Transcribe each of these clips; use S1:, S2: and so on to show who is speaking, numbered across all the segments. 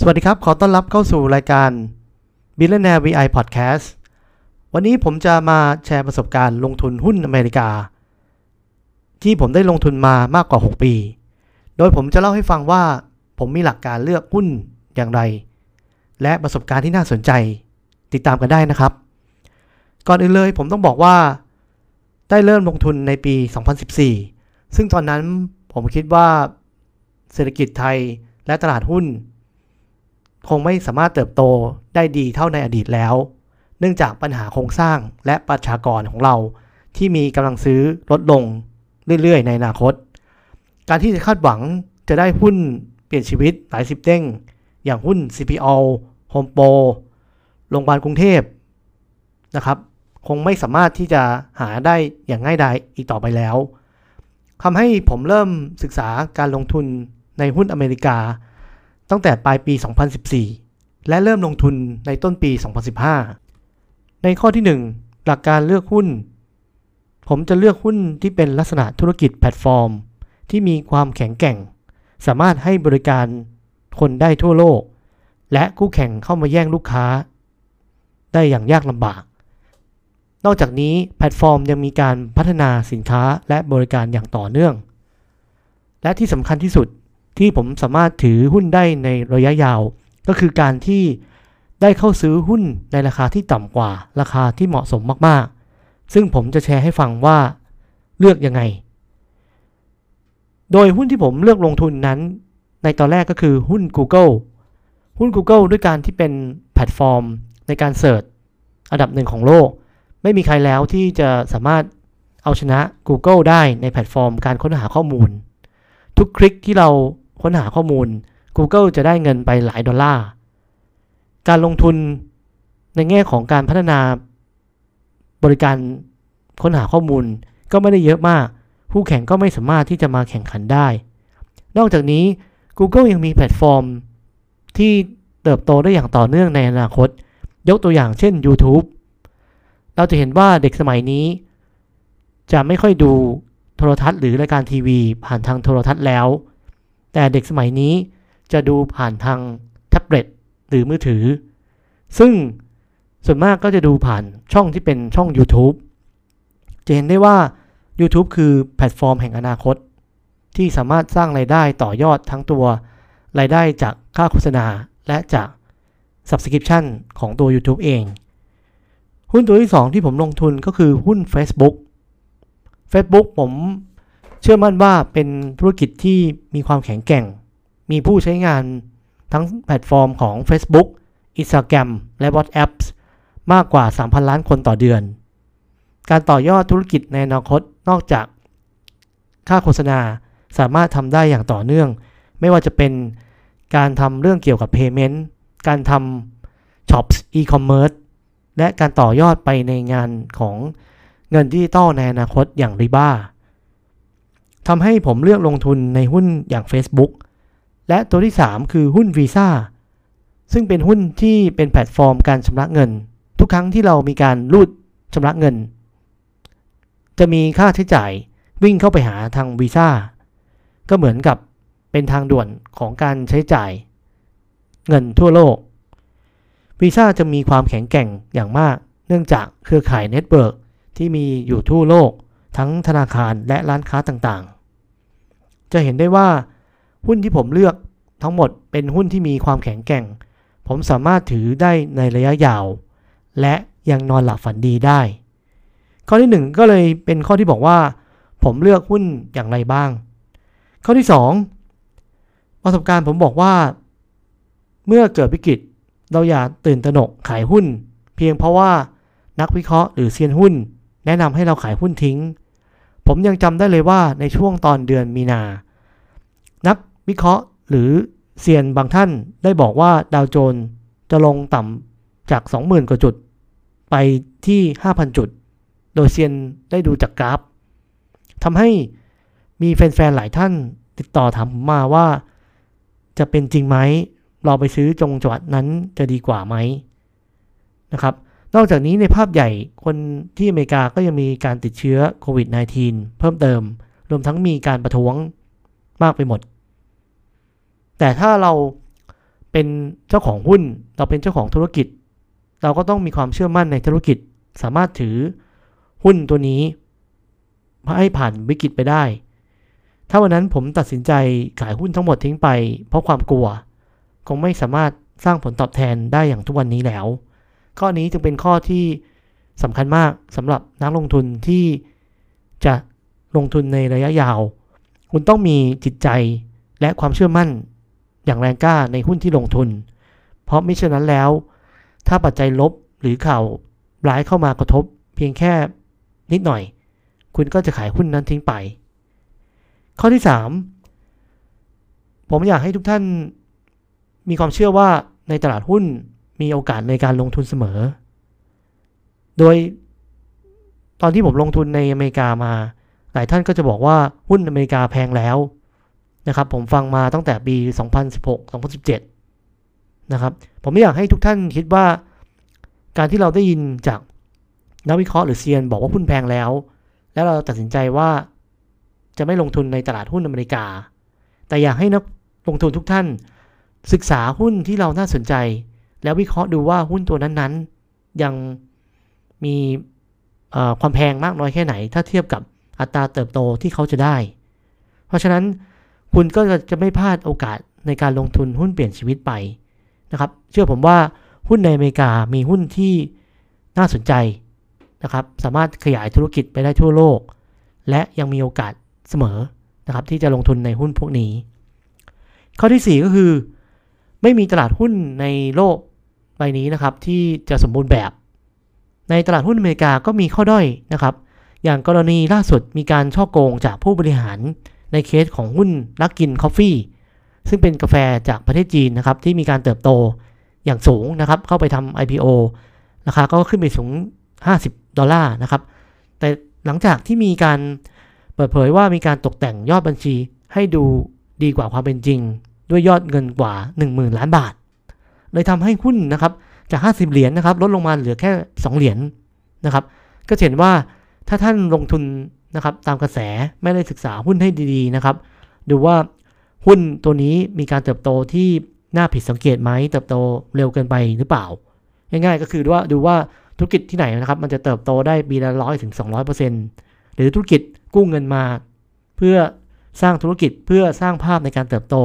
S1: สวัสดีครับ ขอต้อนรับเข้าสู่รายการ Billionaire VI Podcast วันนี้ผมจะมาแชร์ประสบการณ์ลงทุนหุ้นอเมริกา ที่ผมได้ลงทุนมามากกว่า 6 ปี โดยผมจะเล่าให้ฟังว่าผมมีหลักการเลือกหุ้นอย่างไร และประสบการณ์ที่น่าสนใจ ติดตามกันได้นะครับ ก่อนอื่นเลยผมต้องบอกว่า ได้เริ่มลงทุนในปี 2014 ซึ่งตอนนั้นผมคิดว่าเศรษฐกิจไทยและตลาดหุ้น คงไม่สามารถเติบโตได้ดีเท่าในอดีตแล้ว เนื่องจากปัญหาโครงสร้างและประชากรของเรา ที่มีกำลังซื้อลดลงเรื่อยๆ ในอนาคต การที่จะคาดหวังจะได้หุ้นเปลี่ยนชีวิตหลายสิบเด้ง อย่างหุ้น CPO Home Pro โรงพยาบาลกรุงเทพนะครับ คงไม่สามารถที่จะหาได้อย่างง่ายดายอีกต่อไปแล้วทำให้ผมเริ่มศึกษาการลงทุนในหุ้นอเมริกา ตั้งแต่ปลายปี 2014 และเริ่มลงทุนในต้นปี 2015 ในข้อที่ 1 หลักการเลือกหุ้น ผมจะเลือกหุ้นที่เป็นลักษณะธุรกิจแพลตฟอร์ม ที่มีความแข็งแกร่ง สามารถให้บริการคนได้ทั่วโลก และคู่แข่งเข้ามาแย่งลูกค้า ได้อย่างยากลำบาก นอกจากนี้แพลตฟอร์มยังมีการพัฒนาสินค้าและบริการอย่างต่อเนื่อง และที่สำคัญที่สุด ที่ผมสามารถถือหุ้นได้ในระยะยาว ก็คือการที่ได้เข้าซื้อหุ้นในราคาที่ต่ำกว่า ราคาที่เหมาะสมมากๆ ซึ่งผมจะแชร์ให้ฟังว่าเลือกยังไง โดยหุ้นที่ผมเลือกลงทุนนั้น ในตอนแรกก็คือหุ้น Google หุ้น Google ด้วยการที่เป็นแพลตฟอร์มในการ search อันดับหนึ่งของโลก ไม่มีใครแล้วที่จะสามารถเอาชนะ Google ได้ในแพลตฟอร์มการค้นหาข้อมูล ทุกคลิกที่เรา ค้นหาข้อมูล Google จะได้เงินไปหลายดอลลาร์ การลงทุนในแง่ของการพัฒนาบริการค้นหาข้อมูลก็ไม่ได้เยอะมาก ผู้แข่งก็ไม่สามารถที่จะมาแข่งขันได้ นอกจากนี้ Google ยังมีแพลตฟอร์ม ที่เติบโตได้อย่างต่อเนื่องในอนาคต ยกตัวอย่างเช่น YouTube เราจะเห็นว่าเด็กสมัยนี้ จะไม่ค่อยดูโทรทัศน์หรือรายการทีวีผ่านทางโทรทัศน์แล้ว แต่เด็กสมัยนี้จะดูผ่านทางแท็บเล็ตหรือมือถือ ซึ่งส่วนมากก็จะดูผ่านช่องที่เป็นช่อง YouTube จะเห็นได้ว่า YouTube คือแพลตฟอร์มแห่งอนาคต ที่สามารถสร้างไรายได้ต่อยอดทั้งตัว รายได้จากค่าโฆษณาและจาก Subscription ของตัว YouTube เอง หุ้นตัวที่ 2 ที่ผมลงทุนก็คือหุ้น Facebook Facebook ผม เชื่อมั่นว่าเป็นธุรกิจที่มีความแข็งแกร่ง มีผู้ใช้งานทั้งแพลตฟอร์มของ Facebook Instagram และ WhatsApp มากกว่า 3,000 ล้านคนต่อเดือน การต่อยอดธุรกิจในอนาคตนอกจาก ค่าโฆษณาสามารถทำได้อย่างต่อเนื่อง ไม่ว่าจะเป็นการทำเรื่องเกี่ยวกับ Payment การทำ Shops E-commerce และการต่อยอดไปในงานของเงินดิจิตอลในอนาคตอย่างริบ้า ทำให้ผมเลือกลงทุนในหุ้นอย่าง Facebook และตัวที่ 3 คือหุ้น Visa ซึ่งเป็นหุ้นที่เป็นแพลตฟอร์มการชำระเงิน ทุกครั้งที่เรามีการรูดชำระเงิน จะมีค่าใช้จ่ายวิ่งเข้าไปหาทาง Visa ก็เหมือนกับเป็นทางด่วนของการใช้จ่าย เงินทั่วโลก Visa จะมีความแข็งแกร่งอย่างมาก เนื่องจากเครือข่าย network ที่มีอยู่ทั่วโลก ทั้งธนาคารและร้านค้าต่างๆ จะเห็นได้ว่า หุ้นที่ผมเลือกทั้งหมดเป็นหุ้นที่มีความแข็งแกร่ง ผมสามารถถือได้ในระยะยาว และยังนอนหลับฝันดีได้ ข้อที่ 1 ก็เลยเป็นข้อที่บอกว่า ผมเลือกหุ้นอย่างไรบ้าง ข้อที่ 2 ประสบการณ์ผมบอกว่า เมื่อเกิดวิกฤตเราอย่าตื่นตระหนกขายหุ้น เพียงเพราะว่านักวิเคราะห์หรือเซียนหุ้น แนะนำให้เราขายหุ้นทิ้ง ผมยังจำได้เลยว่าในช่วงตอนเดือนมีนา นักวิเคราะห์หรือเซียนบางท่านได้บอกว่าดาวโจนส์จะลงต่ำจาก 20,000 กว่าจุด ไปที่ 5,000 จุด โดยเซียนได้ดูจากกราฟทำให้มีแฟนๆ หลายท่านติดต่อถามผมมาว่า จะเป็นจริงไหมเราไปซื้อจงจังหวัดนั้นจะดีกว่าไหมนะครับ นอกจากนี้ในภาพใหญ่คนที่อเมริกาก็ยังมีการติดเชื้อโควิด -19 เพิ่มเติม รวมทั้งมีการประท้วงมากไปหมด แต่ถ้าเราเป็นเจ้าของหุ้น เราเป็นเจ้าของธุรกิจ เราก็ต้องมีความเชื่อมั่นในธุรกิจ สามารถถือหุ้นตัวนี้ให้ผ่านวิกฤตไปได้ ถ้าวันนั้นผมตัดสินใจขายหุ้นทั้งหมดทิ้งไป เพราะความกลัว คงไม่สามารถสร้างผลตอบแทนได้อย่างทุกวันนี้แล้ว ข้อนี้จึงเป็นข้อที่สำคัญมากสำหรับนักลงทุนที่จะลงทุนในระยะยาว คุณต้องมีจิตใจและความเชื่อมั่นอย่างแรงกล้าในหุ้นที่ลงทุน เพราะไม่เช่นนั้นแล้ว ถ้าปัจจัยลบหรือข่าวร้ายเข้ามากระทบ เพียงแค่นิดหน่อย คุณก็จะขายหุ้นนั้นทิ้งไป ข้อที่ 3 ผมอยากให้ทุกท่านมีความเชื่อว่าในตลาดหุ้น มีโอกาสในการลงทุนเสมอ โดยตอนที่ผมลงทุนในอเมริกามา หลายท่านก็จะบอกว่าหุ้นอเมริกาแพงแล้วนะครับ ผมฟังมาตั้งแต่ปี 2016-2017 นะครับ ผมไม่อยากให้ทุกท่านคิดว่า การที่เราได้ยินจากนักวิเคราะห์หรือเซียนบอกว่าหุ้นแพงแล้ว แล้วเราตัดสินใจว่าจะไม่ลงทุนในตลาดหุ้นอเมริกา แต่อยากให้นักลงทุนทุกท่าน ศึกษาหุ้นที่เราน่าสนใจ แล้ววิเคราะห์ดูว่าหุ้นตัวนั้นๆ ยังมีความแพงมากน้อยแค่ไหน ถ้าเทียบกับอัตราเติบโตที่เขาจะได้ เพราะฉะนั้นคุณก็จะไม่พลาดโอกาสในการลงทุนหุ้นเปลี่ยนชีวิตไปนะครับ เชื่อผมว่าหุ้นในอเมริกามีหุ้นที่น่าสนใจนะครับ สามารถขยายธุรกิจไปได้ทั่วโลก และยังมีโอกาสเสมอนะครับที่จะลงทุนในหุ้นพวกนี้ ข้อที่ 4 ก็คือ ไม่มีตลาดหุ้นในโลก ใบนี้นะครับที่จะสมบูรณ์แบบ ในตลาดหุ้นอเมริกาก็มีข้อด้อยนะครับ อย่างกรณีล่าสุดมีการช่อโกงจากผู้บริหารในเคสของหุ้นลักกินคอฟฟี่ซึ่งเป็นกาแฟจากประเทศจีนนะครับที่มีการเติบโตอย่างสูงนะครับ เข้าไปทำ IPO ราคาก็ขึ้นไปสูง 50 ดอลลาร์นะครับ แต่หลังจากที่มีการเปิดเผยว่ามีการตกแต่งยอดบัญชีให้ดูดีกว่าความเป็นจริง ด้วยยอดเงินกว่า 10,000 ล้านบาท เลยทำให้หุ้นนะครับจาก 50 เหรียญนนะครับลดลงมาเหลือแค่ 2 เหรียญนนะครับ ก็เห็นว่าถ้าท่านลงทุนนะครับตามกระแสไม่ได้ศึกษาหุ้นให้ดีๆนะครับ ดูว่าหุ้นตัวนี้มีการเติบโตที่น่าผิดสังเกตไหมเติบโตเร็วเกินไปหรือเปล่า ง่ายๆก็คือว่าดูว่าธุรกิจที่ไหนนะครับ มันจะเติบโตได้ปีละร้อยถึงสองร้อยเปอร์เซ็นต์หรือธุรกิจกู้เงินมา เพื่อสร้างธุรกิจเพื่อสร้างภาพในการเติบโต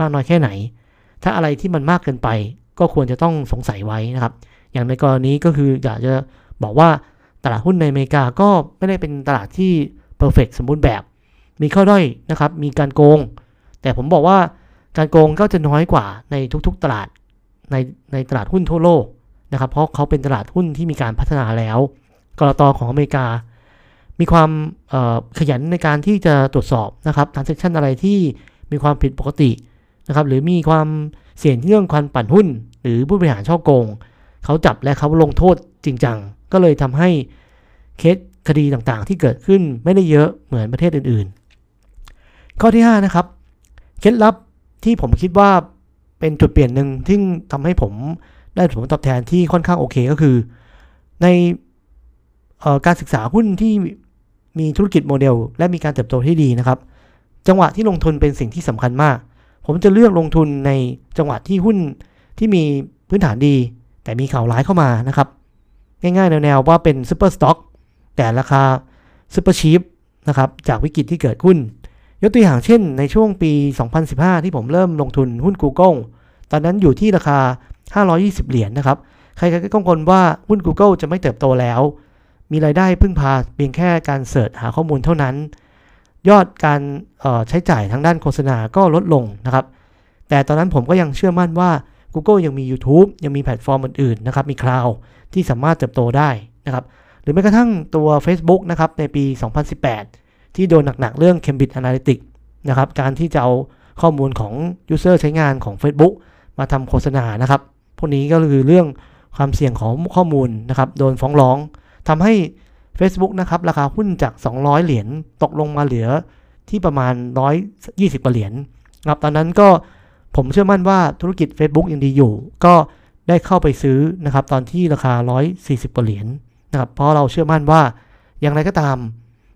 S1: มากน้อยแค่ไหน ถ้าอะไรที่มันมากเกินไปก็ควรจะต้องสงสัยไว้นะครับ อย่างในกรณีก็คืออยากจะบอกว่าตลาดหุ้นในอเมริกาก็ไม่ได้เป็นตลาดที่ perfect สมบูรณ์แบบ มีข้อด้อยนะครับ มีการโกง แต่ผมบอกว่าการโกงก็จะน้อยกว่าในทุกๆตลาดในในตลาดหุ้นทั่วโลกนะครับ เพราะเขาเป็นตลาดหุ้นที่มีการพัฒนาแล้ว ก.ล.ต. ของอเมริกา มีความขยันในการที่จะตรวจสอบนะครับ transaction อะไรที่มีความผิดปกตินะครับ หรือมีความ เสี่ยงเรื่องความปั่นหุ้น หรือผู้บริหารฉ้อโกง เขาจับและเขาลงโทษจริงจัง ก็เลยทำให้เคสคดีต่างๆ ที่เกิดขึ้นไม่ได้เยอะเหมือนประเทศอื่นๆ ข้อที่ 5 นะครับ เคล็ดลับที่ผมคิดว่าเป็นจุดเปลี่ยนหนึ่งที่ทำให้ผมได้ผลตอบแทนที่ค่อนข้างโอเคก็คือ ในการศึกษาหุ้นที่มีธุรกิจโมเดล และมีการเติบโตที่ดีนะครับ จังหวะที่ลงทุนเป็นสิ่งที่สำคัญมาก ผมจะเลือกลงทุนในจังหวะที่หุ้นที่มีพื้นฐานดี แต่มีข่าวร้ายเข้ามานะครับ ง่ายๆ แนวๆว่าเป็น super stock แต่ราคา super cheap นะครับจากวิกฤตที่เกิดขึ้น ยกตัวอย่างเช่น ในช่วงปี 2015 ที่ผมเริ่มลงทุนหุ้น Google ตอนนั้นอยู่ที่ราคา 520 เหรียญนะครับ ใครๆก็กังวลว่าหุ้น Google จะไม่เติบโตแล้ว มีรายได้พึ่งพาเพียงแค่การ search หาข้อมูลเท่านั้น ยอดการใช้จ่ายทางด้านโฆษณาก็ลดลงนะครับ แต่ตอนนั้นผมก็ยังเชื่อมั่นว่า Google ยังมี YouTube ยังมีแพลตฟอร์มอื่นๆนะครับ มีคลาวที่สามารถเติบโตได้นะครับ หรือแม้กระทั่งตัว Facebook นะครับในปี 2018 ที่โดนหนักๆเรื่อง Cambridge Analytics นะครับ การที่จะเอาข้อมูลของ User ใช้งานของ Facebook มาทำโฆษณานะครับ พวกนี้ก็คือเรื่องความเสี่ยงของข้อมูลนะครับ โดนฟ้องร้องทำให้ Facebook นะครับราคาหุ้นจาก 200 เหรียญตกลงมาเหลือที่ประมาณ 120เหรียญครับตอนนั้นก็ผมเชื่อมั่นว่าธุรกิจ Facebook ยังดีอยู่ ก็ได้เข้าไปซื้อนะครับตอนที่ราคา 140เหรียญนะครับเพราะเราเชื่อมั่นว่าอย่างไรก็ตาม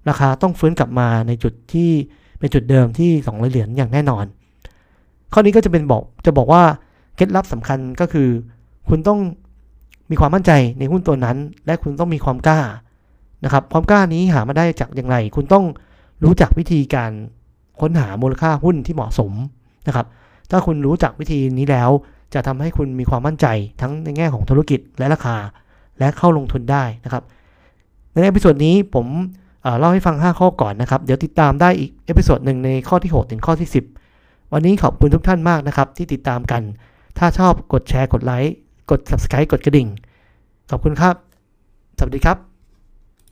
S1: ราคาต้องฟื้นกลับมาในจุดที่เป็นจุดเดิมที่ 200 เหรียญอย่างแน่นอน ข้อนี้ก็จะเป็นบอกจะบอกว่าเคล็ดลับสำคัญก็คือ คุณต้องมีความมั่นใจในหุ้นตัวนั้น และคุณต้องมีความกล้า นะครับ ความกล้านี้หามาได้จากอย่างไร คุณต้องรู้จักวิธีการค้นหามูลค่าหุ้นที่เหมาะสมนะครับ ถ้าคุณรู้จักวิธีนี้แล้ว จะทำให้คุณมีความมั่นใจทั้งในแง่ของธุรกิจและราคา และเข้าลงทุนได้นะครับ ใน episode นี้ผมเล่าให้ฟัง 5 ข้อก่อนนะครับ เดี๋ยวติดตามได้อีก episode หนึ่งในข้อที่ 6 ถึงข้อที่ 10 วันนี้ขอบคุณทุกท่านมากนะครับ ที่ติดตามกัน ถ้าชอบกดแชร์กดไลค์กด subscribe กดกระดิ่ง ขอบคุณครับ สวัสดีครับ